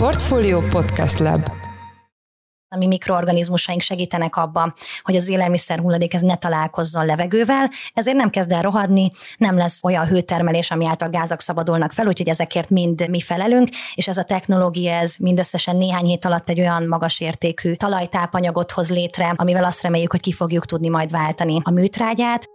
Portfolio Podcast Lab a mi mikroorganizmusaink segítenek abban, hogy az élelmiszer hulladék ez ne találkozzon levegővel, ezért nem kezd el rohadni, nem lesz olyan hőtermelés, ami által gázak szabadulnak fel, úgyhogy ezekért mind mi felelünk, és ez a technológia ez mindösszesen néhány hét alatt egy olyan magas értékű talajtápanyagot hoz létre, amivel azt reméljük, hogy ki fogjuk tudni majd váltani a műtrágyát.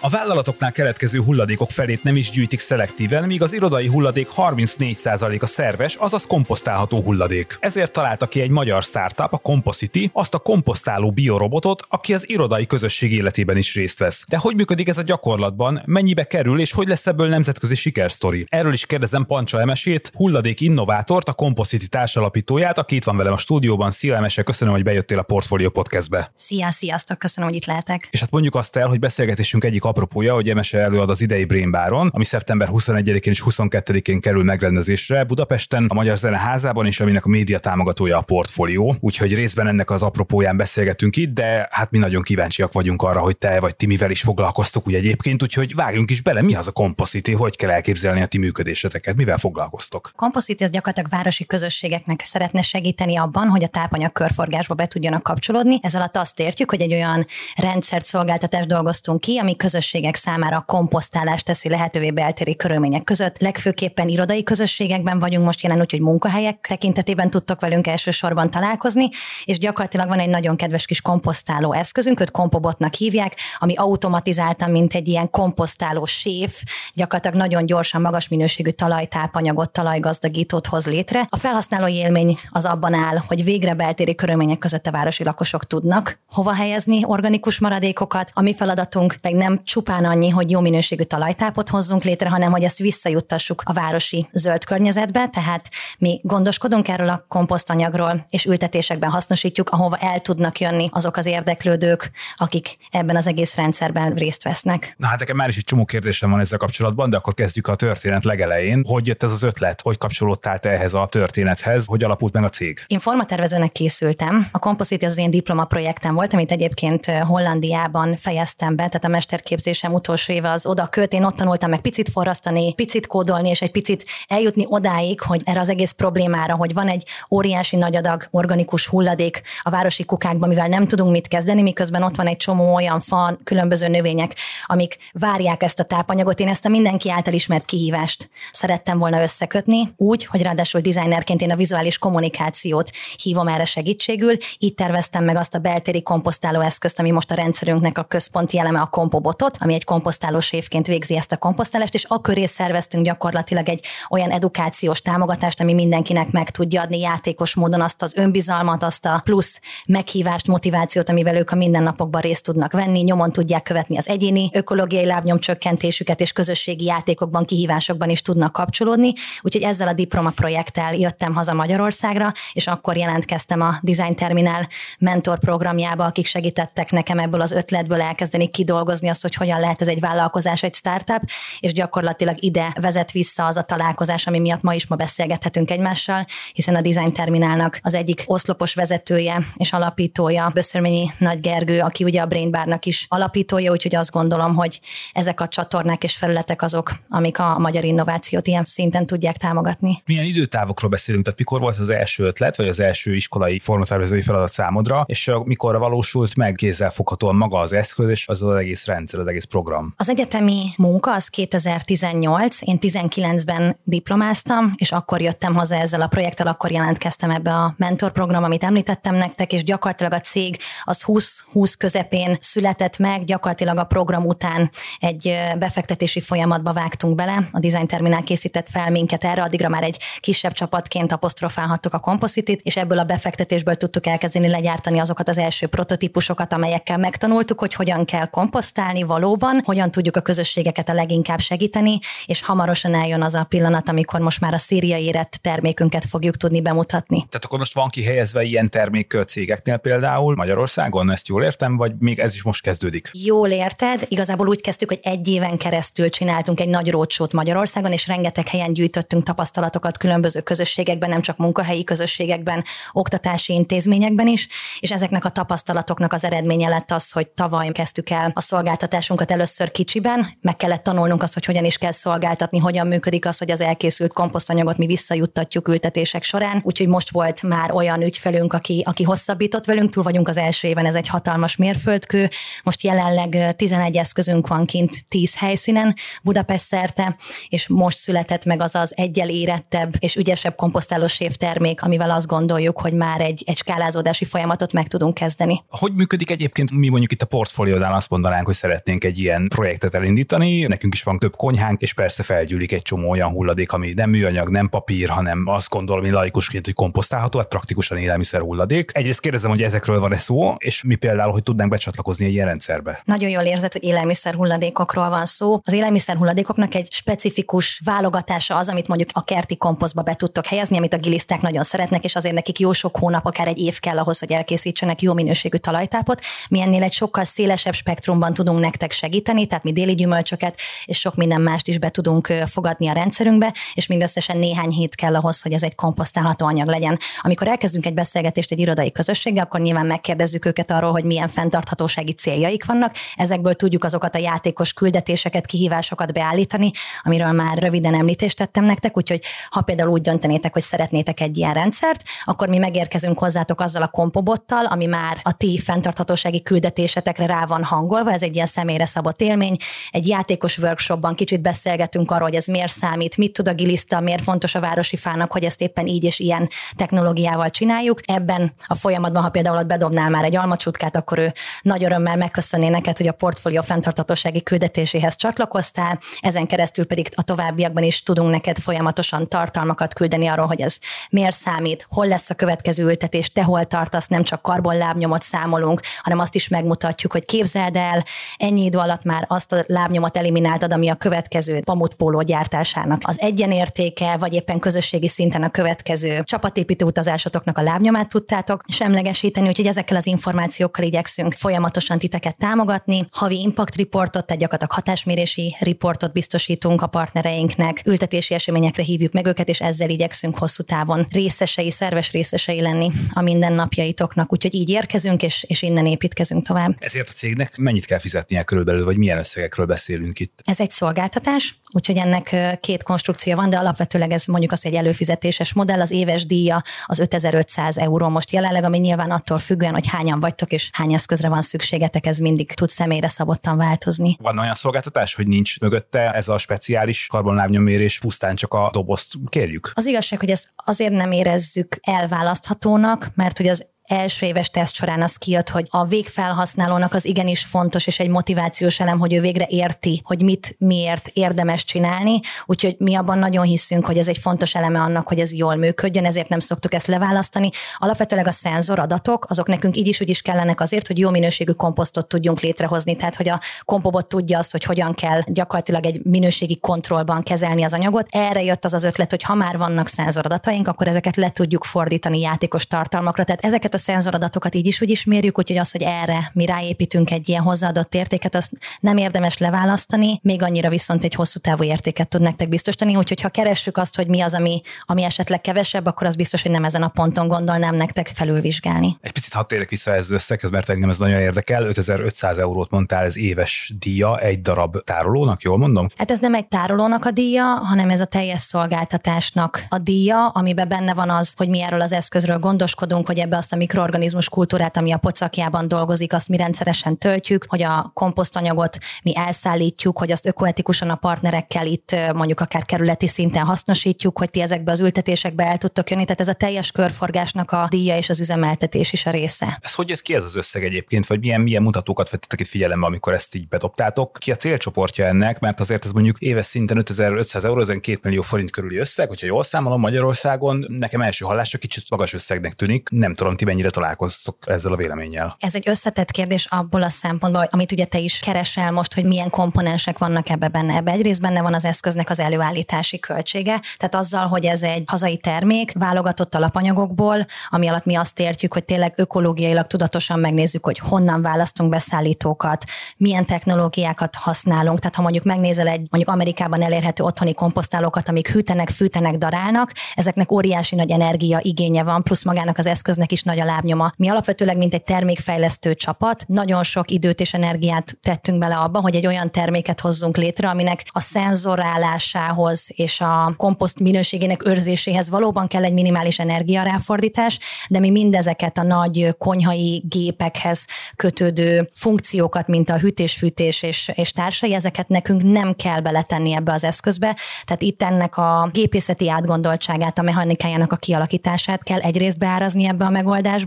A vállalatoknál keletkező hulladékok felét nem is gyűjtik szelektíven, míg az irodai hulladék 34%-a szerves, azaz komposztálható hulladék. Ezért találta ki egy magyar startup, a Composity, azt a komposztáló biorobotot, aki az irodai közösség életében is részt vesz. De hogy működik ez a gyakorlatban, mennyibe kerül, és hogy lesz ebből nemzetközi sikersztori? Erről is kérdezem Pancsa Emesét, hulladék innovátort, a Composity társalapítóját, aki itt van velem a stúdióban. Szia Emese, köszönöm, hogy bejöttél a Portfolio Podcastbe. Szia, sziasztok, köszönöm, hogy itt lehetek. És hát mondjuk azt el, hogy beszélgetésünk egyik apropója, hogy Emese előad az idei Brain Baron, ami szeptember 21-én és 22-én kerül megrendezésre Budapesten, a Magyar Zeneházában, és aminek a média támogatója a portfólió. Úgyhogy részben ennek az apropóján beszélgetünk itt, de hát mi nagyon kíváncsiak vagyunk arra, hogy te vagy ti mivel is foglalkoztok úgy egyébként, úgyhogy vágjunk is bele, mi az a Composite, hogy kell elképzelni a ti működéseteket, mivel foglalkoztok? Composite ez gyakorlatilag városi közösségeknek szeretne segíteni abban, hogy a tápanyag körforgásba be tudjanak kapcsolódni. Ez alatt azt értjük, hogy egy olyan rendszert, szolgáltatást dolgoztunk ki, ami közös közösségek számára a komposztálást teszi lehetővé beltéri körülmények között. Legfőképpen irodai közösségekben vagyunk most jelen, úgyhogy munkahelyek tekintetében tudtok velünk elsősorban találkozni, és gyakorlatilag van egy nagyon kedves kis komposztáló eszközünk, őt kompobotnak hívják, ami automatizáltan, mint egy ilyen komposztáló séf, gyakorlatilag nagyon gyorsan, magas minőségű talajtápanyagot, talajgazdagítót hoz létre. A felhasználói élmény az abban áll, hogy végre beltéri körülmények között a városi lakosok tudnak hova helyezni organikus maradékokat. A mi feladatunk meg nem csupán annyi, hogy jó minőségű talajtápot hozzunk létre, hanem hogy ezt visszajuttassuk a városi zöld környezetbe, tehát mi gondoskodunk erről a komposztanyagról, és ültetésekben hasznosítjuk, ahova el tudnak jönni azok az érdeklődők, akik ebben az egész rendszerben részt vesznek. Na hát nekem már is egy csomó kérdésem van ezzel kapcsolatban, de akkor kezdjük a történet legelején. Hogy jött ez az ötlet? Hogy kapcsolódtál te ehhez a történethez? Hogy alapult meg a cég? Én formatervezőnek készültem. A Composite az én diplomaprojektem volt, amit egyébként Hollandiában fejeztem be, tehát a mesterképzés szakképzésem utolsó éve az oda költ, én ott tanultam meg picit forrasztani, picit kódolni, és egy picit eljutni odáig, hogy erre az egész problémára, hogy van egy óriási nagy adag organikus hulladék a városi kukákban, mivel nem tudunk mit kezdeni, miközben ott van egy csomó olyan fa, különböző növények, amik várják ezt a tápanyagot. Én ezt a mindenki által ismert kihívást szerettem volna összekötni, úgy, hogy ráadásul designerként én a vizuális kommunikációt hívom erre segítségül. Így terveztem meg azt a beltéri komposztáló eszközt, ami most a rendszerünknek a központi eleme, a kompobotot, csapatot, ami egy komposztálós évként végzi ezt a komposztálást, és a köré szerveztünk gyakorlatilag egy olyan edukációs támogatást, ami mindenkinek meg tudja adni játékos módon azt az önbizalmat, azt a plusz meghívást, motivációt, amivel ők a mindennapokban részt tudnak venni, nyomon tudják követni az egyéni ökológiai lábnyomcsökkentésüket, és közösségi játékokban, kihívásokban is tudnak kapcsolódni. Úgyhogy ezzel a diploma projekttel jöttem haza Magyarországra, és akkor jelentkeztem a Design Terminal mentor programjába, akik segítettek nekem ebből az ötletből elkezdeni kidolgozni azt, hogy hogyan lehet ez egy vállalkozás, egy startup, és gyakorlatilag ide vezet vissza az a találkozás, ami miatt ma is ma beszélgethetünk egymással, hiszen a Design Terminálnak az egyik oszlopos vezetője és alapítója, Böszörményi Nagy Gergő, aki ugye a Brain Barnak is alapítója, úgyhogy azt gondolom, hogy ezek a csatornák és felületek azok, amik a magyar innovációt ilyen szinten tudják támogatni. Milyen időtávokról beszélünk? Tehát mikor volt az első ötlet, vagy az első iskolai formatervezői feladat számodra, és mikor valósult meg kézzelfoghatóan maga az eszköz, és az az egész rendszer, egész program? Az egyetemi munka az 2018, én 19-ben diplomáztam, és akkor jöttem haza ezzel a projekttel, akkor jelentkeztem ebbe a mentorprogram, amit említettem nektek, és gyakorlatilag a cég az 20-20 közepén született meg, gyakorlatilag a program után egy befektetési folyamatba vágtunk bele, a Design Terminál készített fel minket erre, addigra már egy kisebb csapatként apostrofálhattuk a komposzitit, és ebből a befektetésből tudtuk elkezdeni legyártani azokat az első prototípusokat, amelyekkel megtanultuk, hogy hogyan kell komposztálni, valóban, hogyan tudjuk a közösségeket a leginkább segíteni, és hamarosan eljön az a pillanat, amikor most már a szíriai érett termékünket fogjuk tudni bemutatni. Tehát akkor most van kihelyezve ilyen termék cégeknél például Magyarországon, ezt jól értem, vagy még ez is most kezdődik? Jól érted, igazából úgy kezdtük, hogy egy éven keresztül csináltunk egy nagy rócsót Magyarországon, és rengeteg helyen gyűjtöttünk tapasztalatokat különböző közösségekben, nem csak munkahelyi közösségekben, oktatási intézményekben is, és ezeknek a tapasztalatoknak az eredménye lett az, hogy tavaly kezdtük el a szolgáltatás tudásunkat először kicsiben, meg kellett tanulnunk azt, hogy hogyan is kell szolgáltatni, hogyan működik az, hogy az elkészült komposztanyagot mi visszajuttatjuk ültetések során. Úgyhogy most volt már olyan ügyfelünk, aki, aki hosszabbított velünk, túl vagyunk az első éven, ez egy hatalmas mérföldkő. Most jelenleg 11 eszközünk van kint 10 helyszínen Budapest szerte, és most született meg az az egyel érettebb és ügyesebb komposztálós évtermék, amivel azt gondoljuk, hogy már egy, egy skálázódási folyamatot meg tudunk kezdeni. Hogy működik egyébként? Mi mondjuk itt a portfóliódán azt mondanánk, hogy szeretnénk egy ilyen projektet elindítani. Nekünk is van több konyhánk, és persze felgyűlik egy csomó olyan hulladék, ami nem műanyag, nem papír, hanem azt gondolom, hogy laikusként, hogy komposztálható, hát praktikusan élelmiszer hulladék. Egyrészt kérdezem, hogy ezekről van-e szó, és mi például, hogy tudnánk becsatlakozni egy ilyen rendszerbe. Nagyon jól érzed, hogy élelmiszer hulladékokról van szó. Az élelmiszer hulladékoknak egy specifikus válogatása az, amit mondjuk a kerti komposztba be tudtok helyezni, amit a giliszták nagyon szeretnek, és azért nekik jó sok hónap, akár egy év kell ahhoz, hogy elkészítsenek jó minőségű talajtápot. Mi ennél egy sokkal szélesebb spektrumban tudunk nektek segíteni, tehát mi déli gyümölcsöket és sok minden mást is be tudunk fogadni a rendszerünkbe, és mindösszesen néhány hét kell ahhoz, hogy ez egy komposztálható anyag legyen. Amikor elkezdünk egy beszélgetést egy irodai közösséggel, akkor nyilván megkérdezzük őket arról, hogy milyen fenntarthatósági céljaik vannak. Ezekből tudjuk azokat a játékos küldetéseket, kihívásokat beállítani, amiről már röviden említést tettem nektek, úgyhogy ha például úgy döntenétek, hogy szeretnétek egy ilyen rendszert, akkor mi megérkezünk hozzátok azzal a kompobottal, ami már a ti fenntarthatósági küldetésetekre rá van hangolva, ez egy ilyen személyre szabott élmény. Egy játékos workshopban kicsit beszélgetünk arról, hogy ez miért számít, mit tud a giliszta, miért fontos a városi fának, hogy ezt éppen így és ilyen technológiával csináljuk. Ebben a folyamatban, ha például ott bedobnál már egy almacsutkát, akkor ő nagy örömmel megköszönné neked, hogy a portfólió fenntarthatósági küldetéséhez csatlakoztál. Ezen keresztül pedig a továbbiakban is tudunk neked folyamatosan tartalmakat küldeni arról, hogy ez miért számít, hol lesz a következő ültetés, te hol tartasz, nem csak karbonlábnyomot számolunk, hanem azt is megmutatjuk, hogy képzeld el, ennyi idő alatt már azt a lábnyomot elimináltad, ami a következő pamutpóló gyártásának az egyenértéke, vagy éppen közösségi szinten a következő csapatépítő utazásotoknak a lábnyomát tudtátok semlegesíteni, úgyhogy ezekkel az információkkal igyekszünk folyamatosan titeket támogatni. Havi impact reportot, tehát gyakorlatilag hatásmérési reportot biztosítunk a partnereinknek, ültetési eseményekre hívjuk meg őket, és ezzel igyekszünk hosszú távon részesei, szerves részesei lenni a mindennapjaitoknak. Úgyhogy így érkezünk, és, és innen építkezünk tovább. Ezért a cégnek mennyit kell fizetnie körülbelül, vagy milyen összegekről beszélünk itt? Ez egy szolgáltatás, úgyhogy ennek két konstrukció van, de alapvetőleg ez mondjuk az egy előfizetéses modell, az éves díja az 5500 euró most jelenleg, ami nyilván attól függően, hogy hányan vagytok és hány eszközre van szükségetek, ez mindig tud személyre szabottan változni. Van olyan szolgáltatás, hogy nincs mögötte ez a speciális karbonlábnyomérés, pusztán csak a dobozt kérjük? Az igazság, hogy ezt azért nem érezzük elválaszthatónak, mert hogy az első éves teszt során az kijött, hogy a végfelhasználónak az igenis fontos, és egy motivációs elem, hogy ő végre érti, hogy mit, miért érdemes csinálni. Úgyhogy mi abban nagyon hiszünk, hogy ez egy fontos eleme annak, hogy ez jól működjön, ezért nem szoktuk ezt leválasztani. Alapvetőleg a szenzoradatok, azok nekünk így is úgy is kellenek azért, hogy jó minőségű komposztot tudjunk létrehozni. Tehát, hogy a kompobot tudja azt, hogy hogyan kell gyakorlatilag egy minőségi kontrollban kezelni az anyagot. Erre jött az az ötlet, hogy ha már vannak szenzoradataink, akkor ezeket le tudjuk fordítani játékos tartalmakra. Tehát ezeket a a szenzoradatokat így is úgy ismerjük, úgyhogy az, hogy erre mi ráépítünk egy ilyen hozzáadott értéket, azt nem érdemes leválasztani, még annyira viszont egy hosszú távú értéket tud nektek biztosítani, úgyhogy ha keressük azt, hogy mi az, ami, ami esetleg kevesebb, akkor az biztos, hogy nem ezen a ponton gondolnám nektek felülvizsgálni. Egy picit hadd térek vissza ez összeghez, mert engem ez nagyon érdekel. 5500 eurót mondtál, ez éves díja egy darab tárolónak, jól mondom? Hát ez nem egy tárolónak a díja, hanem ez a teljes szolgáltatásnak a díja, amiben benne van az, hogy mi erről az eszközről gondoskodunk, hogy ebbe azt a mikroorganizmus kultúrát, ami a pocakjában dolgozik, azt mi rendszeresen töltjük, hogy a komposztanyagot mi elszállítjuk, hogy azt ökoetikusan a partnerekkel itt mondjuk akár kerületi szinten hasznosítjuk, hogy ti ezekbe az ültetésekbe el tudtok jönni. Tehát ez a teljes körforgásnak a díja és az üzemeltetés is a része. Ez hogy jött ki ez az összeg egyébként, vagy milyen, milyen mutatókat vettetek itt figyelembe, amikor ezt így bedobtátok? Ki a célcsoportja ennek? Mert azért ez mondjuk éves szinten 5500 euró, ezen 2 millió forint körüli összeg, hogyha jól számolom Magyarországon, nekem első hallásra kicsit magas összegnek tűnik. Nem tudom, ti mennyire találkoztok ezzel a véleménnyel? Ez egy összetett kérdés abból a szempontból, amit ugye te is keresel most, hogy milyen komponensek vannak ebbe benne. Ebbe egyrészt benne van az eszköznek az előállítási költsége, tehát azzal, hogy ez egy hazai termék, válogatott alapanyagokból, ami alatt mi azt értjük, hogy tényleg ökológiailag tudatosan megnézzük, hogy honnan választunk beszállítókat, milyen technológiákat használunk. Tehát ha mondjuk megnézel egy mondjuk Amerikában elérhető otthoni komposztálókat, amik hűtenek, fűtenek, darálnak, ezeknek óriási nagy energia igénye van, plusz magának az eszköznek is nagy a lábnyoma. Mi alapvetőleg, mint egy termékfejlesztő csapat, nagyon sok időt és energiát tettünk bele abba, hogy egy olyan terméket hozzunk létre, aminek a szenzorálásához és a komposzt minőségének őrzéséhez valóban kell egy minimális energiaráfordítás, de mi mindezeket a nagy konyhai gépekhez kötődő funkciókat, mint a hűtés-fűtés és, és társai, ezeket nekünk nem kell beletenni ebbe az eszközbe. Tehát itt ennek a gépészeti átgondoltságát, a mechanikájának a kialakítását kell egyrészt beárazni ebbe a megoldásba,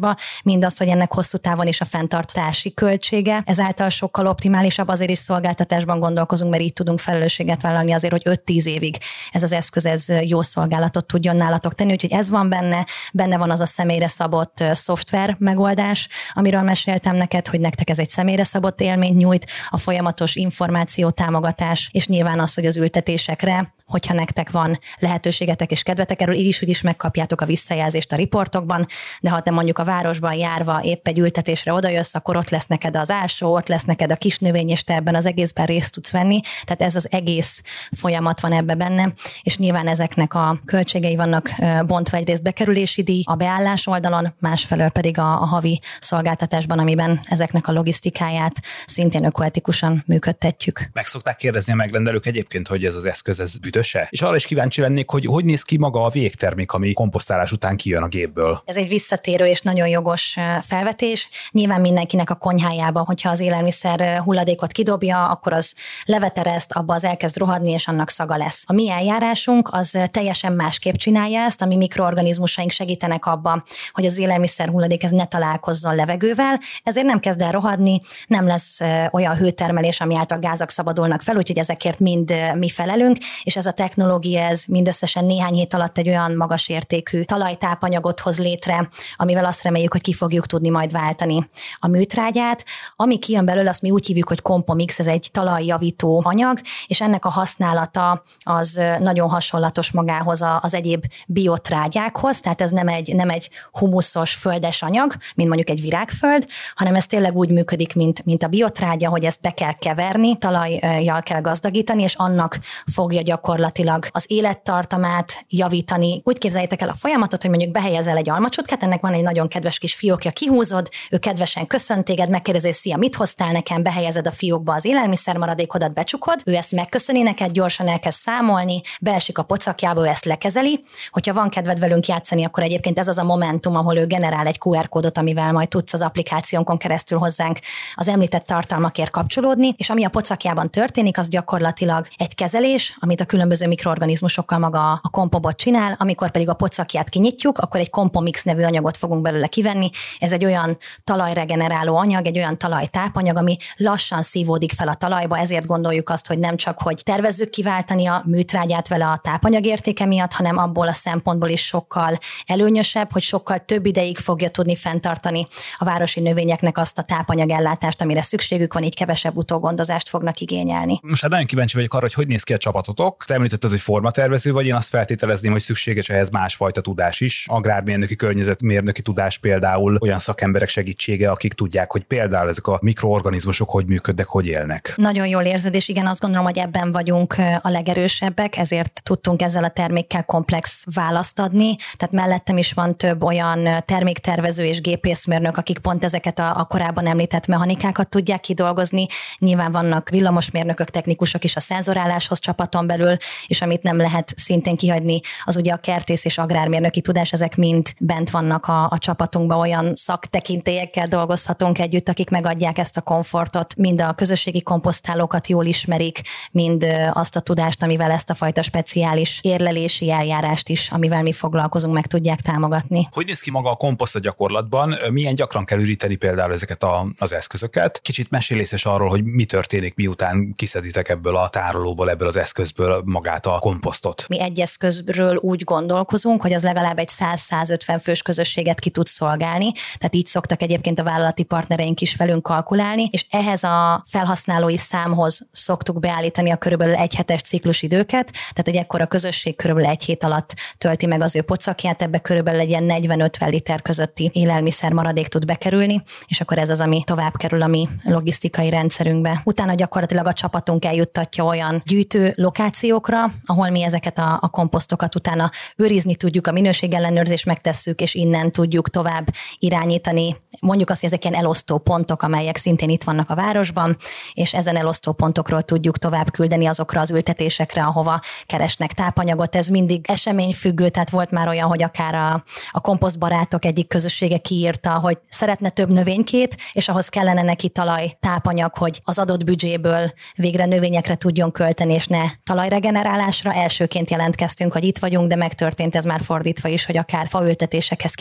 mindazt, hogy ennek hosszú távon is a fenntartási költsége. Ezáltal sokkal optimálisabb, azért is szolgáltatásban gondolkozunk, mert így tudunk felelősséget vállalni azért, hogy 5-10 évig ez az eszköz ez jó szolgálatot tudjon nálatok tenni. Úgyhogy ez van benne, benne van az a személyre szabott szoftver megoldás, amiről meséltem neked, hogy nektek ez egy személyre szabott élményt nyújt, a folyamatos információ támogatás, és nyilván az, hogy az ültetésekre hogyha nektek van lehetőségetek és kedvetek, erről így is, hogy is megkapjátok a visszajelzést a riportokban, de ha te mondjuk a városban járva épp egy ültetésre odajössz, akkor ott lesz neked az ásó, ott lesz neked a kis növény, és te ebben az egészben részt tudsz venni. Tehát ez az egész folyamat van ebbe benne, és nyilván ezeknek a költségei vannak bontva egyrészt bekerülési díj a beállás oldalon, másfelől pedig a, a havi szolgáltatásban, amiben ezeknek a logisztikáját szintén ökoetikusan működtetjük. Meg szokták kérdezni a megrendelők egyébként, hogy ez az eszköz ez büdös köse. És arra is kíváncsi lennék, hogy hogy néz ki maga a végtermék, ami komposztálás után kijön a gépből. Ez egy visszatérő és nagyon jogos felvetés. Nyilván mindenkinek a konyhájában, hogyha az élelmiszer hulladékot kidobja, akkor az levetereszt, abba az elkezd rohadni, és annak szaga lesz. A mi eljárásunk az teljesen másképp csinálja ezt, ami mikroorganizmusaink segítenek abban, hogy az élelmiszer hulladék ez ne találkozzon levegővel, ezért nem kezd el rohadni, nem lesz olyan hőtermelés, ami által gázak szabadulnak fel, úgyhogy ezekért mind mi felelünk, és ez a technológia ez mindösszesen néhány hét alatt egy olyan magas értékű talajtápanyagot hoz létre, amivel azt reméljük, hogy ki fogjuk tudni majd váltani a műtrágyát. Ami kijön belőle, azt mi úgy hívjuk, hogy kompomix, ez egy talajjavító anyag, és ennek a használata az nagyon hasonlatos magához az egyéb biotrágyákhoz, tehát ez nem egy, nem egy humuszos földes anyag, mint mondjuk egy virágföld, hanem ez tényleg úgy működik, mint, mint a biotrágya, hogy ezt be kell keverni, talajjal kell gazdagítani, és annak fogja gyakorlatilag az élettartamát javítani. Úgy képzeljétek el a folyamatot, hogy mondjuk behelyezel egy almacsotkát, ennek van egy nagyon kedves kis fiókja, kihúzod, ő kedvesen köszönt téged, megkérdezi, hogy szia, mit hoztál nekem, behelyezed a fiókba az élelmiszer maradékodat, becsukod, ő ezt megköszöni neked, gyorsan elkezd számolni, beesik a pocakjába, ő ezt lekezeli. Hogyha van kedved velünk játszani, akkor egyébként ez az a momentum, ahol ő generál egy QR kódot, amivel majd tudsz az applikációnkon keresztül hozzánk az említett tartalmakért kapcsolódni, és ami a pocakjában történik, az gyakorlatilag egy kezelés, amit a különböző mikroorganizmusokkal maga a kompobot csinál, amikor pedig a pocakját kinyitjuk, akkor egy kompomix nevű anyagot fogunk belőle kivenni. Ez egy olyan talajregeneráló anyag, egy olyan talajtápanyag, ami lassan szívódik fel a talajba, ezért gondoljuk azt, hogy nem csak, hogy tervezzük kiváltani a műtrágyát vele a tápanyag értéke miatt, hanem abból a szempontból is sokkal előnyösebb, hogy sokkal több ideig fogja tudni fenntartani a városi növényeknek azt a tápanyagellátást, amire szükségük van, így kevesebb utógondozást fognak igényelni. Most hát nagyon kíváncsi vagyok arra, hogy hogy néz ki a csapatotok. Te említetted, hogy formatervező vagy, én azt feltételezném, hogy szükséges ehhez másfajta tudás is. Agrármérnöki, környezetmérnöki tudás például olyan szakemberek segítsége, akik tudják, hogy például ezek a mikroorganizmusok hogy működnek, hogy élnek. Nagyon jól érzed, és igen, azt gondolom, hogy ebben vagyunk a legerősebbek, ezért tudtunk ezzel a termékkel komplex választ adni. Tehát mellettem is van több olyan terméktervező és gépészmérnök, akik pont ezeket a, a korábban említett mechanikákat tudják kidolgozni. Nyilván vannak villamosmérnökök, technikusok is a szenzoráláshoz csapaton belül, és amit nem lehet szintén kihagyni, az ugye a kertész és agrármérnöki tudás, ezek mind bent vannak a, a csapatunkban, olyan szaktekintélyekkel dolgozhatunk együtt, akik megadják ezt a komfortot, mind a közösségi komposztálókat jól ismerik, mind azt a tudást, amivel ezt a fajta speciális érlelési eljárást is, amivel mi foglalkozunk, meg tudják támogatni. Hogy néz ki maga a komposzt a gyakorlatban? Milyen gyakran kell üríteni például ezeket a, az eszközöket? Kicsit mesélészes arról, hogy mi történik, miután kiszeditek ebből a tárolóból, ebből az eszközből magát a komposztot. Mi egy eszközről úgy gondolkozunk, hogy az legalább egy 100-150 fős közösséget ki tud szolgálni, tehát így szoktak egyébként a vállalati partnereink is velünk kalkulálni, és ehhez a felhasználói számhoz szoktuk beállítani a körülbelül egy hetes ciklusidőket, tehát egy ekkora közösség körülbelül egy hét alatt tölti meg az ő pocakját, ebbe körülbelül egy ilyen 40-50 liter közötti élelmiszer maradék tud bekerülni, és akkor ez az, ami tovább kerül a mi logisztikai rendszerünkbe. Utána gyakorlatilag a csapatunk eljuttatja olyan gyűjtő lokációk tárolókra, ahol mi ezeket a, a komposztokat utána őrizni tudjuk, a minőségellenőrzést megtesszük, és innen tudjuk tovább irányítani. Mondjuk azt, hogy ezek ilyen elosztó pontok, amelyek szintén itt vannak a városban, és ezen elosztó pontokról tudjuk tovább küldeni azokra az ültetésekre, ahova keresnek tápanyagot. Ez mindig eseményfüggő, tehát volt már olyan, hogy akár a, a komposztbarátok egyik közössége kiírta, hogy szeretne több növénykét, és ahhoz kellene neki talaj tápanyag, hogy az adott büdzséből végre növényekre tudjon költeni, és ne talajregenerálásra. Elsőként jelentkeztünk, hogy itt vagyunk, de megtörtént ez már fordítva is, hogy akár faültetésekhez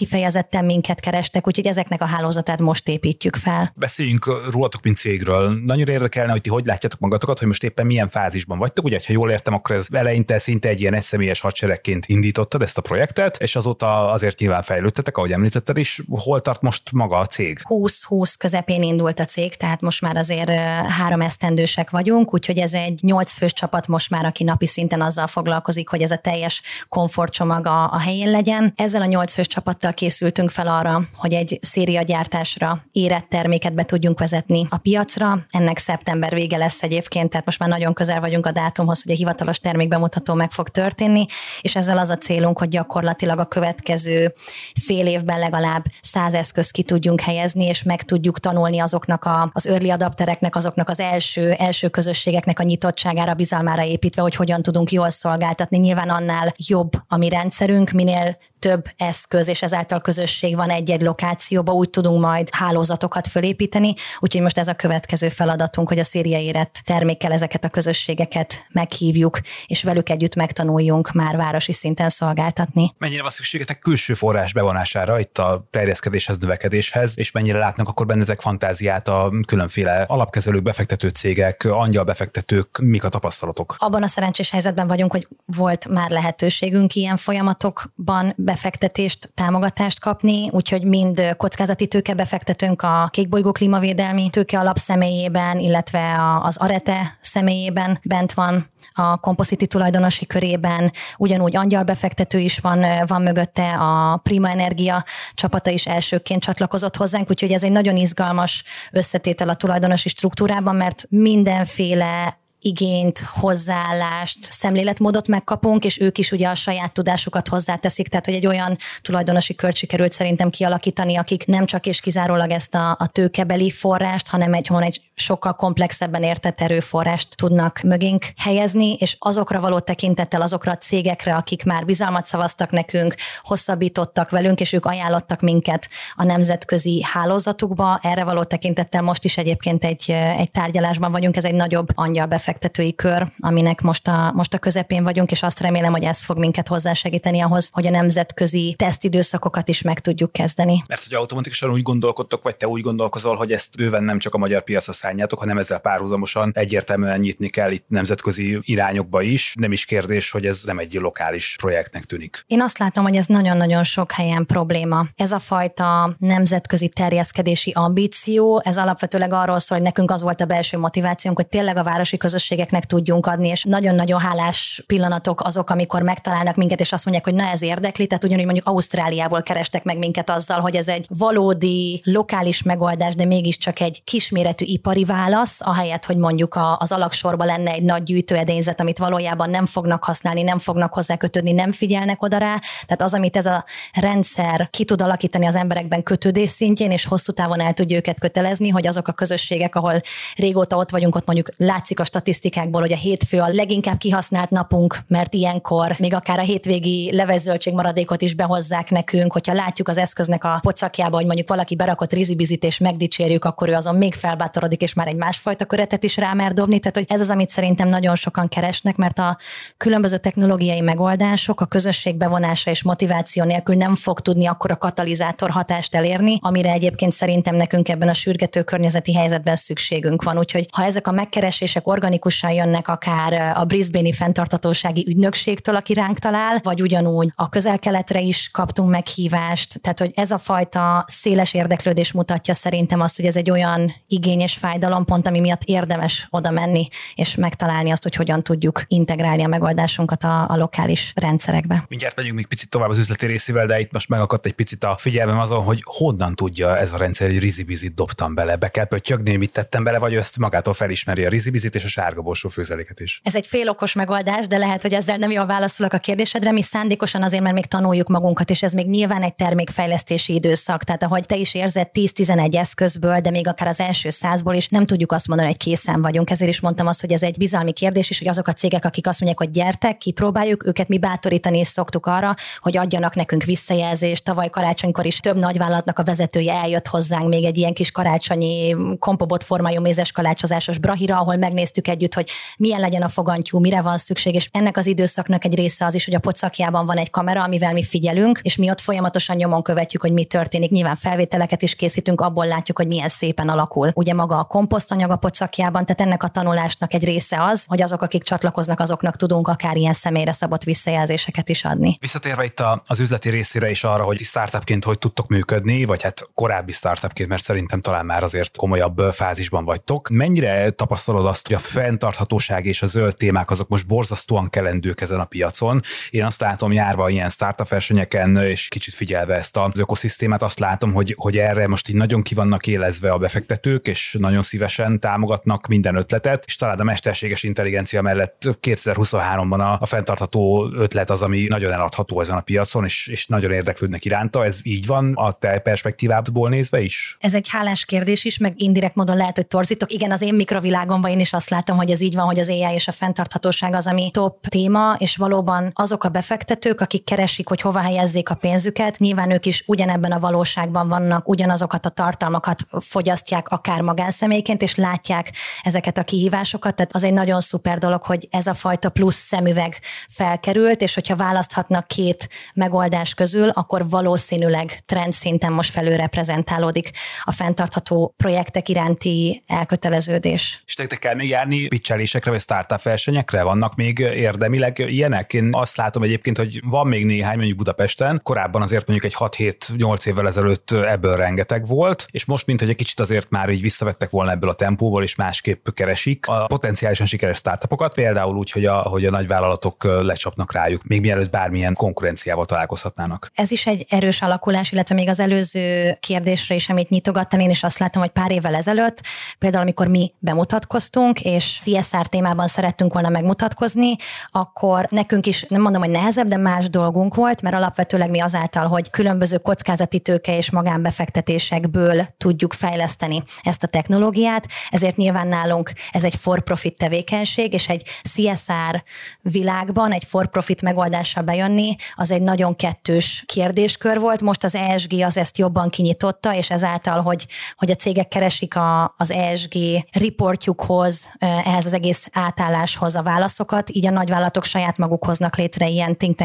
kifejezetten minket kerestek, úgyhogy ezeknek a hálózatát most építjük fel. Beszéljünk rólatok, mint cégről. Nagyon érdekelne, hogy ti hogy látjátok magatokat, hogy most éppen milyen fázisban vagytok. Ugye, ha jól értem, akkor ez eleinte szinte egy ilyen egyszemélyes hadseregként indítottad ezt a projektet, és azóta azért nyilván fejlődtetek, ahogy említetted is. Hol tart most maga a cég? 20-20 közepén indult a cég, tehát most már azért három esztendősek vagyunk, úgyhogy ez egy nyolc fős csapat most már, aki napi szinten azzal foglalkozik, hogy ez a teljes komfortcsomag a, a helyén legyen. Ezzel a nyolc fős csapattal készültünk fel arra, hogy egy szériagyártásra érett terméket be tudjunk vezetni a piacra. Ennek szeptember vége lesz egyébként, tehát most már nagyon közel vagyunk a dátumhoz, hogy a hivatalos termékbemutató meg fog történni, és ezzel az a célunk, hogy gyakorlatilag a következő fél évben legalább száz eszközt ki tudjunk helyezni, és meg tudjuk tanulni azoknak a, az early adaptereknek, azoknak az első, első közösségeknek a nyitottságára, bizalmára építve, hogy hogyan tudunk jól szolgáltatni. Nyilván annál jobb a mi rendszerünk, minél több eszköz, és ezáltal közösség van egy-egy lokációba, úgy tudunk majd hálózatokat fölépíteni, úgyhogy most ez a következő feladatunk, hogy a széria érett termékkel ezeket a közösségeket meghívjuk, és velük együtt megtanuljunk már városi szinten szolgáltatni. Mennyire van szükségetek külső forrás bevonására itt a terjeszkedéshez, növekedéshez, és mennyire látnak akkor bennetek fantáziát a különféle alapkezelők, befektető cégek, angyal befektetők, mik a tapasztalatok? Abban a szerencsés helyzetben vagyunk, hogy volt már lehetőségünk ilyen folyamatokban befektetést, támogatást kapni, úgyhogy mind kockázati tőke befektetőnk a Kékbolygó klímavédelmi tőke alap személyében, illetve az Arete személyében bent van a Compositi tulajdonosi körében, ugyanúgy angyal befektető is van, van mögötte, a Prima Energia csapata is elsőként csatlakozott hozzánk, úgyhogy ez egy nagyon izgalmas összetétel a tulajdonosi struktúrában, mert mindenféle igényt, hozzáállást, szemléletmódot megkapunk, és ők is ugye a saját tudásukat hozzáteszik, tehát hogy egy olyan tulajdonosi kört sikerült szerintem kialakítani, akik nem csak és kizárólag ezt a, a tőkebeli forrást, hanem egy, egy sokkal komplexebben értett erőforrást tudnak mögénk helyezni, és azokra való tekintettel, azokra a cégekre, akik már bizalmat szavaztak nekünk, hosszabbítottak velünk, és ők ajánlottak minket a nemzetközi hálózatukba. Erre való tekintettel most is egyébként egy, egy tárgyalásban vagyunk, ez egy nagyobb angyal befektetői kör, aminek most a, most a közepén vagyunk, és azt remélem, hogy ez fog minket hozzásegíteni ahhoz, hogy a nemzetközi tesztidőszakokat is meg tudjuk kezdeni. Mert hogy automatikusan úgy gondolkodtok, vagy te úgy gondolkozol, hogy ezt bőven nem csak a magyar piacra szálljátok, hanem ezzel párhuzamosan egyértelműen nyitni kell itt nemzetközi irányokba is. Nem is kérdés, hogy ez nem egy lokális projektnek tűnik. Én azt látom, hogy ez nagyon-nagyon sok helyen probléma. Ez a fajta nemzetközi terjeszkedési ambíció, ez alapvetőleg arról szól, hogy nekünk az volt a belső motivációnk, hogy tényleg a városi közösségeknek tudjunk adni, és nagyon-nagyon hálás pillanatok azok, amikor megtalálnak minket, és azt mondják, hogy na ez érdekli, tehát ugyanúgy mondjuk Ausztráliából kerestek meg minket azzal, hogy ez egy valódi lokális megoldás, de mégiscsak egy kisméretű ipari válasz, ahelyett, hogy mondjuk az alaksorba lenne egy nagy gyűjtőedényzet, amit valójában nem fognak használni, nem fognak hozzá kötődni, nem figyelnek oda rá. Tehát az, amit ez a rendszer ki tud alakítani az emberekben kötődés szintjén, és hosszú távon el tudja őket kötelezni, hogy azok a közösségek, ahol régóta ott vagyunk, ott mondjuk látszik a statisztikákból, hogy a hétfő a leginkább kihasznált napunk, mert ilyenkor még akár a hétvégi levezöltség maradékot is behozzák nekünk, hogyha látjuk az eszköznek a pocakjába, hogy mondjuk valaki berakott rizibizit és megdicsérjük, akkor ő azon még felbátorodik, és már egy másfajta köretet is rámer dobni. Tehát, hogy ez az, amit szerintem nagyon sokan keresnek, mert a különböző technológiai megoldások a közösség bevonása és motiváció nélkül nem fog tudni akkor a katalizátor hatást elérni, amire egyébként szerintem nekünk ebben a sürgető környezeti helyzetben szükségünk van. Úgyhogy ha ezek a megkeresések organikusan jönnek akár a Brisbane-i fenntartatósági ügynökségtől, aki ránk talál, vagy ugyanúgy a közel-keletre is kaptunk meghívást. Tehát, hogy ez a fajta széles érdeklődés mutatja szerintem azt, hogy ez egy olyan igényes fájdalompont, ami miatt érdemes oda menni, és megtalálni azt, hogy hogyan tudjuk integrálni a megoldásunkat a, a lokális rendszerekbe. Mindjárt megyünk még picit tovább az üzleti részével, de itt most megakadt egy picit a figyelmem azon, hogy honnan tudja ez a rendszer, hogy rizibizit dobtam bele. Be kell pöttyögni, mit tettem bele, vagy ezt magától felismeri a rizibizit, és a sárga borsó főzeléket is. Ez egy félokos megoldás, de lehet, hogy ezzel nem jól válaszolok a kérdésedre. Mi szándékosan azért, mert még tanuljuk magunkat, és ez még nyilván egy termékfejlesztési időszak. Tehát ahogy te is érzed, 10-11 eszközből, de még akár az első százból is nem tudjuk azt mondani, hogy készen vagyunk. Ezért is mondtam azt, hogy ez egy bizalmi kérdés is, hogy azok a cégek, akik azt mondják, hogy gyertek, kipróbáljuk, őket mi bátorítani is szoktuk arra, hogy adjanak nekünk visszajelzést. Tavaly karácsonykor is több nagyvállalatnak a vezetője eljött hozzánk még egy ilyen kis karácsonyi kompobot formájú mézes kalácsozásos brahira, ahol megnéztük együtt, hogy milyen legyen a fogantyú, mire van szükség, és ennek az időszaknak egy része az is, hogy a pocakjában van egy kamera, amivel mi figyelünk, és mi ott folyamatosan nyomon követjük, hogy mi történik. Nyilván felvételeket is készítünk, abból látjuk, hogy milyen szépen alakul. Ugye maga a komposztanyag a pocakjában, tehát ennek a tanulásnak egy része az, hogy azok, akik csatlakoznak, azoknak tudunk akár ilyen személyre szabott visszajelzéseket is adni. Visszatérve itt az üzleti részére is arra, hogy startupként hogy tudtok működni, vagy hát korábbi startupként, mert szerintem talán már azért komolyabb fázisban vagytok. Mennyire tapasztalod azt, hogy a fenntarthatóság és a zöld témák azok most borzasztóan kelendők ezen a piacon? Én azt látom járva ilyen startup versenyeken, és kicsit figyelve ezt az ökoszisztémát, azt látom, hogy, hogy erre most így nagyon ki vannak élezve a befektetők, és nagyon szívesen támogatnak minden ötletet, és talán a mesterséges intelligencia mellett 2023-ban a, a fenntartható ötlet az, ami nagyon eladható ezen a piacon, és, és nagyon érdeklődnek iránta. Ez így van a te perspektívából nézve is? Ez egy hálás kérdés is, meg indirekt módon lehet, hogy torzítok. Igen, az én mikrovilágomban én is azt látom, hogy ez így van, hogy az AI és a fenntarthatóság az, ami top téma, és valóban azok a befektetők, akik keresik, hogy hova helyezzék a pénzüket, nyilván ők is ugyanebben a valóságban vannak, ugyanazokat a tartalmakat fogyasztják akár magánszemélyként, és látják ezeket a kihívásokat. Tehát az egy nagyon szuper dolog, hogy ez a fajta plusz szemüveg felkerült, és hogyha választhatnak két megoldás közül, akkor valószínűleg trendszinten most felőreprezentálódik a fenntartható projektek iránti elköteleződés. És te kell még járni picselésekre vagy startup versenyekre? Vannak még érdemileg ilyenek? Én azt látom egyébként, hogy van még néhány mondjuk Budapesten, korábban azért mondjuk egy 6-7-8 évvel ezelőtt ebből rengeteg volt, és most mint hogy egy kicsit azért már így visszavettek volna ebből a tempóból, és másképp keresik a potenciálisan sikeres startupokat, például úgy, hogy a, hogy a nagyvállalatok lecsapnak rájuk, még mielőtt bármilyen konkurenciával találkozhatnának. Ez is egy erős alakulás, illetve még az előző kérdésre is, amit nyitogattam, én is azt látom, hogy pár évvel ezelőtt, például amikor mi bemutatkoztunk, és CSR témában szerettünk volna megmutatkozni, akkor nekünk is, nem mondom, hogy nehezebb, de más dolgunk volt, mert alapvetőleg mi azáltal, hogy különböző kockázati tőke és magánbefektetésekből tudjuk fejleszteni ezt a technológiát, ezért nyilván nálunk ez egy for-profit tevékenység, és egy CSR világban egy for-profit megoldással bejönni, az egy nagyon kettős kérdéskör volt. Most az ESG az ezt jobban kinyitotta, és ezáltal, hogy, hogy a cégek keresik a, az ESG riportjukhoz, ehhez az egész átálláshoz a válaszokat, így a nagyvállalatok saját maguk hoznak létre ilyen think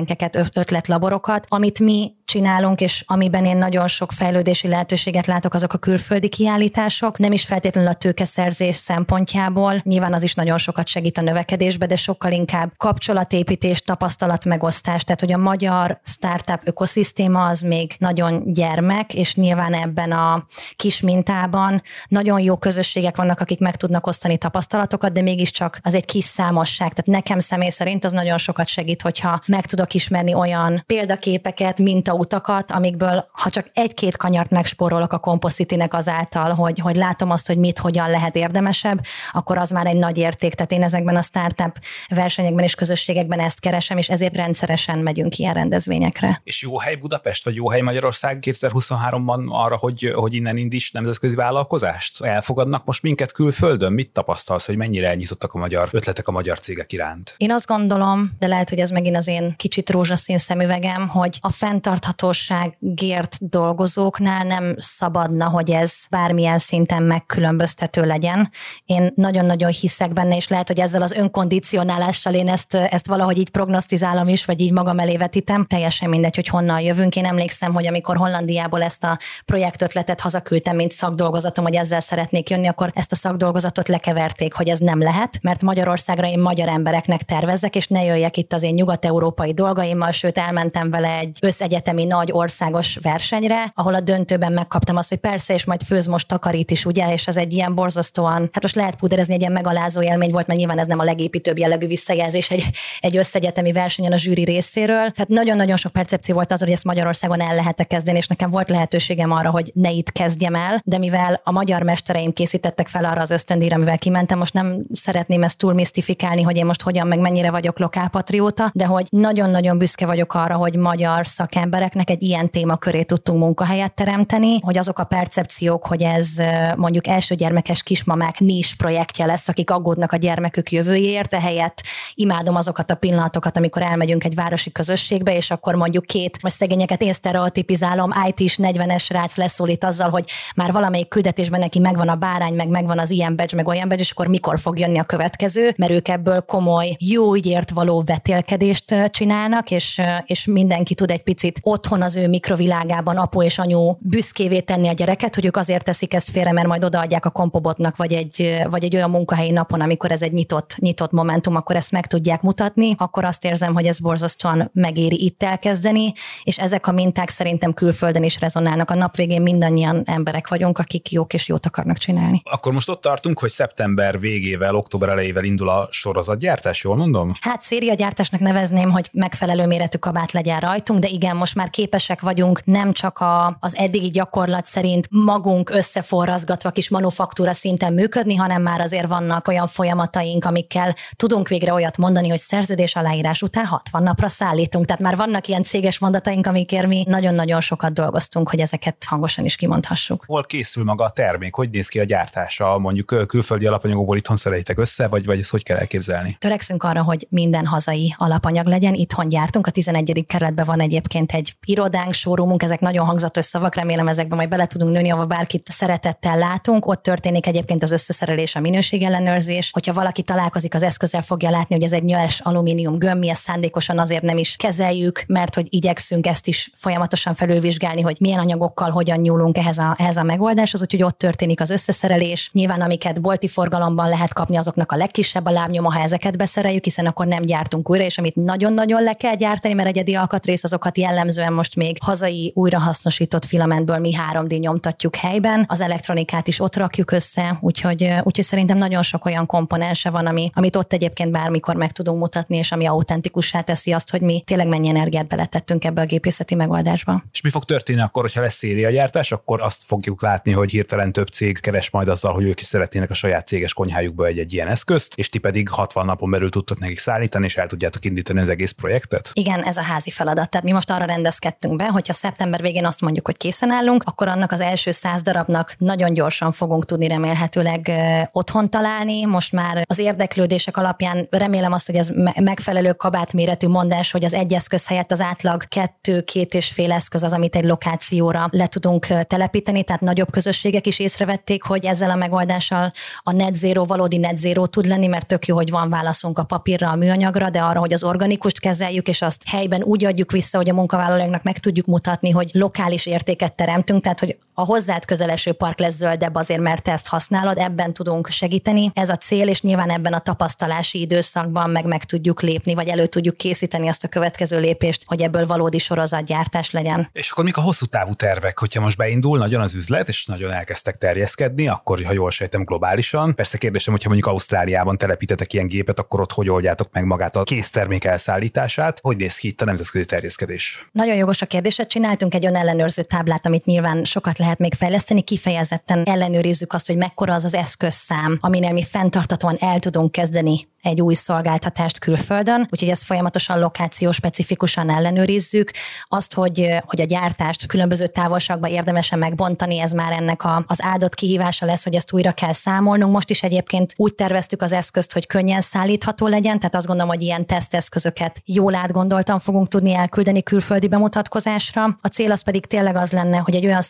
ötletlaborokat, amit mi csinálunk, és amiben én nagyon sok fejlődési lehetőséget látok, azok a külföldi kiállítások. Nem is feltétlenül a tőkeszerzés szempontjából, nyilván az is nagyon sokat segít a növekedésbe, de sokkal inkább kapcsolatépítés, tapasztalatmegosztás, tehát hogy a magyar startup ökoszisztéma az még nagyon gyermek, és nyilván ebben a kis mintában nagyon jó közösségek vannak, akik meg tudnak osztani tapasztalatokat, de mégiscsak az egy kis számosság. Tehát nekem személy szerint az nagyon sokat segít, hogyha meg tudok ismerni olyan példaképeket, mintautakat, amikből ha csak egy-két kanyart megspórolok a komposzitinek azáltal, hogy, hogy látom azt, hogy mit, hogyan lehet érdemesebb, akkor az már egy nagy érték. Tehát én ezekben a startup versenyekben és közösségekben ezt keresem, és ezért rendszeresen megyünk ilyen rendezvényekre. És jó hely Budapest, vagy jó hely Magyarország 2023-ban arra, hogy, hogy innen indíts nemzetközi vállalkozást? Elfogadnak most minket külföldön? Mit tapasztalsz, hogy mennyire elnyitottak a magyar ötletek a magyar cégek iránt? Én azt gondolom, de lehet, hogy ez megint az én kicsit rózsaszín szemüvegem, hogy a fenntarthatóságért dolgozóknál nem szabadna, hogy ez bármilyen szinten megkülönböztető legyen. Én nagyon-nagyon hiszek benne, és lehet, hogy ezzel az önkondicionálással én ezt, ezt valahogy így prognosztizálom is, vagy így magam elé vetítem. Teljesen mindegy, hogy honnan jövünk. Én emlékszem, hogy amikor Hollandiából ezt a projektötletet hazaküldtem, mint szakdolgozatom, hogy ezzel szeretnék jönni, akkor ezt a szakdolgozatot lekeverték, hogy ez nem lehet, mert Magyarországra én magyar embereknek tervezzek, és ne jöjjek itt az én nyugat-európai dolgaimmal, sőt elmentem vele egy összegyetemi nagy országos versenyre, ahol a döntőben megkaptam azt, hogy persze, és majd főz most takarít is, ugye, és ez egy ilyen borzasztóan, hát most lehet puderezni, egy ilyen megalázó élmény volt, mert nyilván ez nem a legépítőbb jellegű visszajelzés egy, egy összegyetemi versenyen a zsűri részéről. Tehát nagyon-nagyon sok percepció volt az, hogy ezt Magyarországon el lehet kezdeni, és nekem volt lehetőségem arra, hogy ne itt kezdjem el, de mivel a magyar mestereim készítettek fel arra az ösztöndíjra, amivel kimentem, most nem nem szeretném ezt túl misztifikálni, hogy én most hogyan meg mennyire vagyok lokálpatrióta, de hogy nagyon-nagyon büszke vagyok arra, hogy magyar szakembereknek egy ilyen témaköré tudtunk munkahelyet teremteni, hogy azok a percepciók, hogy ez mondjuk első gyermekes kismamák nis projektje lesz, akik aggódnak a gyermekük jövőjéért, ehelyett imádom azokat a pillanatokat, amikor elmegyünk egy városi közösségbe, és akkor mondjuk két, most szegényeket én sztereotipizálom, IT is 40-es rác leszólít azzal, hogy már valamelyik küldetésben neki megvan a bárány, meg megvan az ilyen badge, meg olyan badge, és akkor mikor fog jönni a következő, mert ők ebből komoly, jó ügyért való vetélkedést csinálnak, és, és mindenki tud egy picit otthon az ő mikrovilágában apu és anyu büszkévé tenni a gyereket, hogy ők azért teszik ezt félre, mert majd odaadják a kompobotnak, vagy egy, vagy egy olyan munkahelyi napon, amikor ez egy nyitott, nyitott momentum, akkor ezt meg tudják mutatni, akkor azt érzem, hogy ez borzasztóan megéri itt elkezdeni, és ezek a minták szerintem külföldön is rezonálnak. A nap végén mindannyian emberek vagyunk, akik jók és jót akarnak csinálni. Akkor most ott tartunk, hogy szeptember végével, október elejével indul a sorozatgyártás, jól mondom? Hát szériagyártásnak nevezném, hogy megfelelő méretű kabát legyen rajtunk, de igen, most már képesek vagyunk nem csak a, az eddigi gyakorlat szerint magunk összeforrazgatva kis manufaktúra szinten működni, hanem már azért vannak olyan folyamataink, amikkel tudunk végre olyat mondani, hogy szerződés aláírás után 60 napra szállítunk. Tehát már vannak ilyen céges mondataink, amikért mi nagyon-nagyon sokat dolgoztunk, hogy ezeket hangosan is kimondhassuk. Hol készül maga a termék? Hogy néz ki a gyártása? Mondjuk külföldi alapanyagokból itthon szerelitek össze, vagy, vagy ezt hogy kell elképzelni? Törekszünk arra, hogy minden hazai alapanyag legyen. Itthon gyártunk. A 11. keretben van egyébként egy irodánk, showroomunk, ezek nagyon hangzatos szavak, remélem ezekben majd bele tudunk nőni, ahol bárkit szeretettel látunk. Ott történik egyébként az összeszerelés, a minőségellenőrzés. Hogyha valaki találkozik az eszközzel, fogja látni, hogy ez egy nyers alumínium gömb, mi ezt szándékosan azért nem is kezeljük, mert hogy igyekszünk ezt is folyamatosan felülvizsgálni, hogy milyen anyagokkal hogyan nyúlunk ehhez a, ehhez a megoldáshoz, úgyhogy ott történik az összeszerelés. Nyilván, amiket bolti forgalomban lehet kapni, azoknak a legkisebb a lábnyoma, ha ezeket beszereljük, hiszen akkor nem gyártunk újra, és amit nagyon-nagyon le kell gyártani, mert egyedi alkatrész azokat jellemzően most még hazai újrahasznosított filamentből mi 3D nyomtatjuk helyben, az elektronikát is ott rakjuk össze, úgyhogy, úgyhogy szerintem nagyon sok olyan komponense van, ami, amit ott egyébként bármikor meg tudunk mutatni, és ami autentikussá teszi azt, hogy mi tényleg mennyi energiát beletettünk ebbe a gépészeti megoldásba. És mi fog történni akkor, hogyha lesz szériagyártás, akkor azt fogjuk látni, hogy hirtelen több cég keres majd azzal, hogy ők is szeretnének a saját céges konyhájukba egy, egy ilyen eszközt, és ti pedig 60 napon belül tudtok nekik szállítani, és el tudjátok indítani az egész projektet? Igen, ez a házi feladat. Tehát mi most arra rendezkedtünk be, hogyha szeptember végén azt mondjuk, hogy készen állunk, akkor annak az első száz darabnak nagyon gyorsan fogunk tudni remélhetőleg otthon találni. Most már az érdeklődések alapján remélem azt, hogy ez megfelelő kabátméretű mondás, hogy az egy eszköz helyett az átlag kettő, két és fél eszköz az, amit egy lokációra le tudunk telepíteni, tehát nagyobb közösségek is észrevették, hogy ezzel a megoldással a net zero valódi net zero tud lenni, mert tök jó, hogy van válaszunk a papírra, a műanyagra, de arra, hogy az organikust kezeljük, és azt helyben úgy adjuk vissza, hogy a munkavállalóknak meg tudjuk mutatni, hogy lokális értéket teremtünk, tehát hogy a hozzád közeleső park lesz zöldebb azért, mert te ezt használod, ebben tudunk segíteni. Ez a cél, és nyilván ebben a tapasztalási időszakban meg meg tudjuk lépni, vagy elő tudjuk készíteni azt a következő lépést, hogy ebből valódi sorozatgyártás legyen. És akkor mik a hosszú távú tervek, hogyha most beindul nagyon az üzlet, és nagyon elkezdtek terjeszkedni, akkor, ha jól sejtem, globálisan. Persze kérdésem, hogyha mondjuk Ausztráliában telepítetek ilyen gépet, akkor ott hogy oldjátok meg magát a késztermék elszállítását? Hogy néz ki itt a nemzetközi terjeszkedés? Nagyon jogos a kérdés. Csináltunk egy ellenőrző táblát, amit nyilván sokat lehet még fejleszteni, kifejezetten ellenőrizzük azt, hogy mekkora az az eszközszám, aminél mi fenntartatóan el tudunk kezdeni egy új szolgáltatást külföldön, úgyhogy ezt folyamatosan lokáció specifikusan ellenőrizzük. Azt, hogy, hogy a gyártást különböző távolságban érdemesen megbontani, ez már ennek a, az áldott kihívása lesz, hogy ezt újra kell számolnunk. Most is egyébként úgy terveztük az eszközt, hogy könnyen szállítható legyen, tehát azt gondolom, hogy ilyen teszteszközöket jól átgondoltan fogunk tudni elküldeni külföldi bemutatkozásra. A cél az pedig tényleg az lenne, hogy egy olyan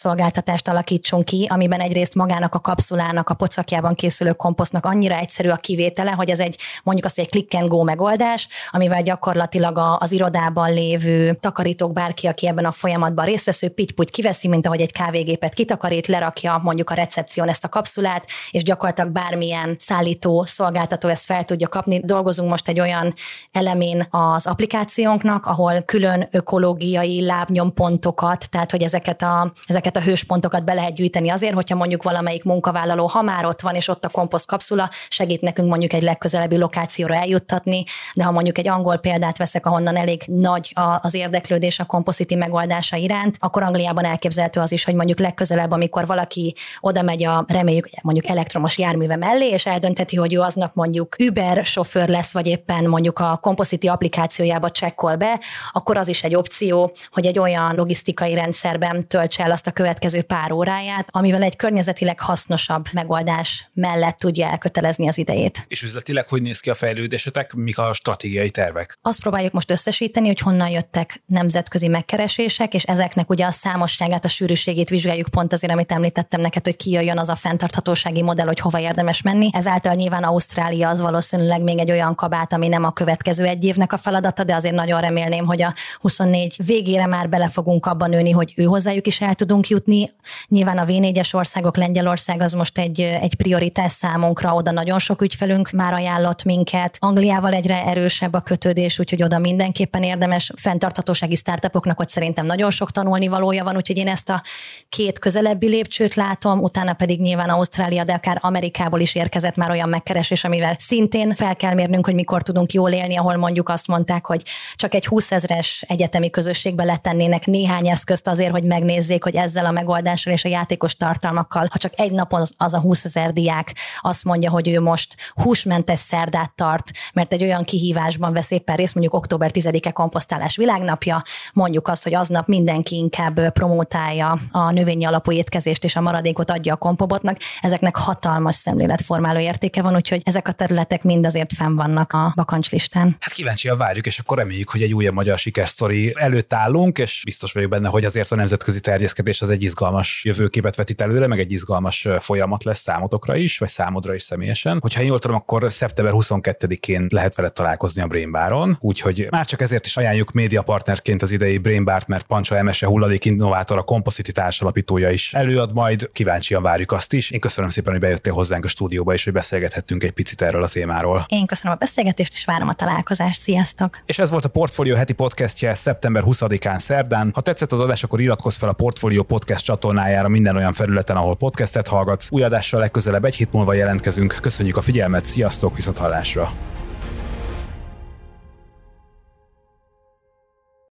szolgáltatást alakítsunk ki, amiben egyrészt magának a kapszulának, a pocakjában készülő komposztnak annyira egyszerű a kivétele, hogy ez egy mondjuk azt, hogy egy click and go megoldás, amivel gyakorlatilag az irodában lévő takarítók, bárki, aki ebben a folyamatban részt vesz, pitty kiveszi, mint ahogy egy kávégépet kitakarít, lerakja mondjuk a recepción ezt a kapszulát, és gyakorlatilag bármilyen szállító, szolgáltató ezt fel tudja kapni. Dolgozunk most egy olyan elemén az applikációnknak, ahol külön ökológiai lábnyompontokat, tehát hogy ezeket a, ezeket a pontokat be lehet gyűjteni azért, hogyha mondjuk valamelyik munkavállaló, ha már ott van, és ott a komposzt kapszula, segít nekünk mondjuk egy legközelebbi lokációra eljuttatni, de ha mondjuk egy angol példát veszek, ahonnan elég nagy az érdeklődés a komposziti megoldása iránt, akkor Angliában elképzelhető az is, hogy mondjuk legközelebb, amikor valaki oda megy a reméljük mondjuk elektromos járműve mellé, és eldönteti, hogy ő aznap mondjuk Uber sofőr lesz, vagy éppen mondjuk a komposziti applikációjába csekkol be, akkor az is egy opció, hogy egy olyan logisztikai rendszerben töltse el azt a következő pár óráját, amivel egy környezetileg hasznosabb megoldás mellett tudja elkötelezni az idejét. És üzletileg hogy néz ki a fejlődésetek, mik a stratégiai tervek? Azt próbáljuk most összesíteni, hogy honnan jöttek nemzetközi megkeresések, és ezeknek ugye a számosságát, a sűrűségét vizsgáljuk pont azért, amit említettem neked, hogy kijöjjön az a fenntarthatósági modell, hogy hova érdemes menni. Ezáltal nyilván Ausztrália az valószínűleg még egy olyan kabát, ami nem a következő egy évnek a feladata, de azért nagyon remélném, hogy a 24 végére már bele fogunk abban nőni, hogy ő hozzájuk is el tudunk jutni. Nyilván a V4-es országok, Lengyelország az most egy, egy prioritás számunkra, oda nagyon sok ügyfelünk már ajánlott minket. Angliával egyre erősebb a kötődés, úgyhogy oda mindenképpen érdemes. Fenntarthatósági startupoknak ott szerintem nagyon sok tanulni valója van, úgyhogy én ezt a két közelebbi lépcsőt látom, utána pedig nyilván Ausztrália, de akár Amerikából is érkezett már olyan megkeresés, amivel szintén fel kell mérnünk, hogy mikor tudunk jól élni, ahol mondjuk azt mondták, hogy csak egy 20 ezres egyetemi közösségbe letennének néhány eszközt azért, hogy megnézzék, hogy ezzel a megoldással és a játékos tartalmakkal, ha csak egy napon az a 20 ezer diák azt mondja, hogy ő most húsmentes szerdát tart, mert egy olyan kihívásban vesz éppen részt, mondjuk október 10-e komposztálás világnapja, mondjuk azt, hogy aznap mindenki inkább promotálja a növényi alapú étkezést és a maradékot adja a kompobotnak, ezeknek hatalmas szemléletformáló értéke van, úgyhogy ezek a területek mind azért fenn vannak a bakancslistán. Hát kíváncsian várjuk, és akkor reméljük, hogy egy újabb magyar sikersztori előtt állunk, és biztos vagyok benne, hogy azért a nemzetközi terjeszkedés az egy izgalmas jövőképet vetít előre, meg egy izgalmas folyamat lesz számotokra is, vagy számodra is személyesen. Hogyha én jól tudom, akkor szeptember 22-én lehet veled találkozni a Brainbaron, úgyhogy már csak ezért is ajánljuk média partnerként az idei Brainbart, mert Pancsa Emese hulladék innovátor, a Composite társalapítója is előad majd, kíváncsian várjuk azt is. Én köszönöm szépen, hogy bejöttél hozzánk a stúdióba, és hogy beszélgethettünk egy picit erről a témáról. Én köszönöm a beszélgetést, és várom a találkozást. Sziasztok! És ez volt a Portfolio heti podcastje szeptember 20-án szerdán. Ha tetszett az adás, akkor iratkozz fel a Portfolio podcast csatornájára minden olyan felületen, ahol podcastet hallgatsz. Új adással legközelebb egy hét múlva jelentkezünk. Köszönjük a figyelmet, sziasztok, viszont hallásra!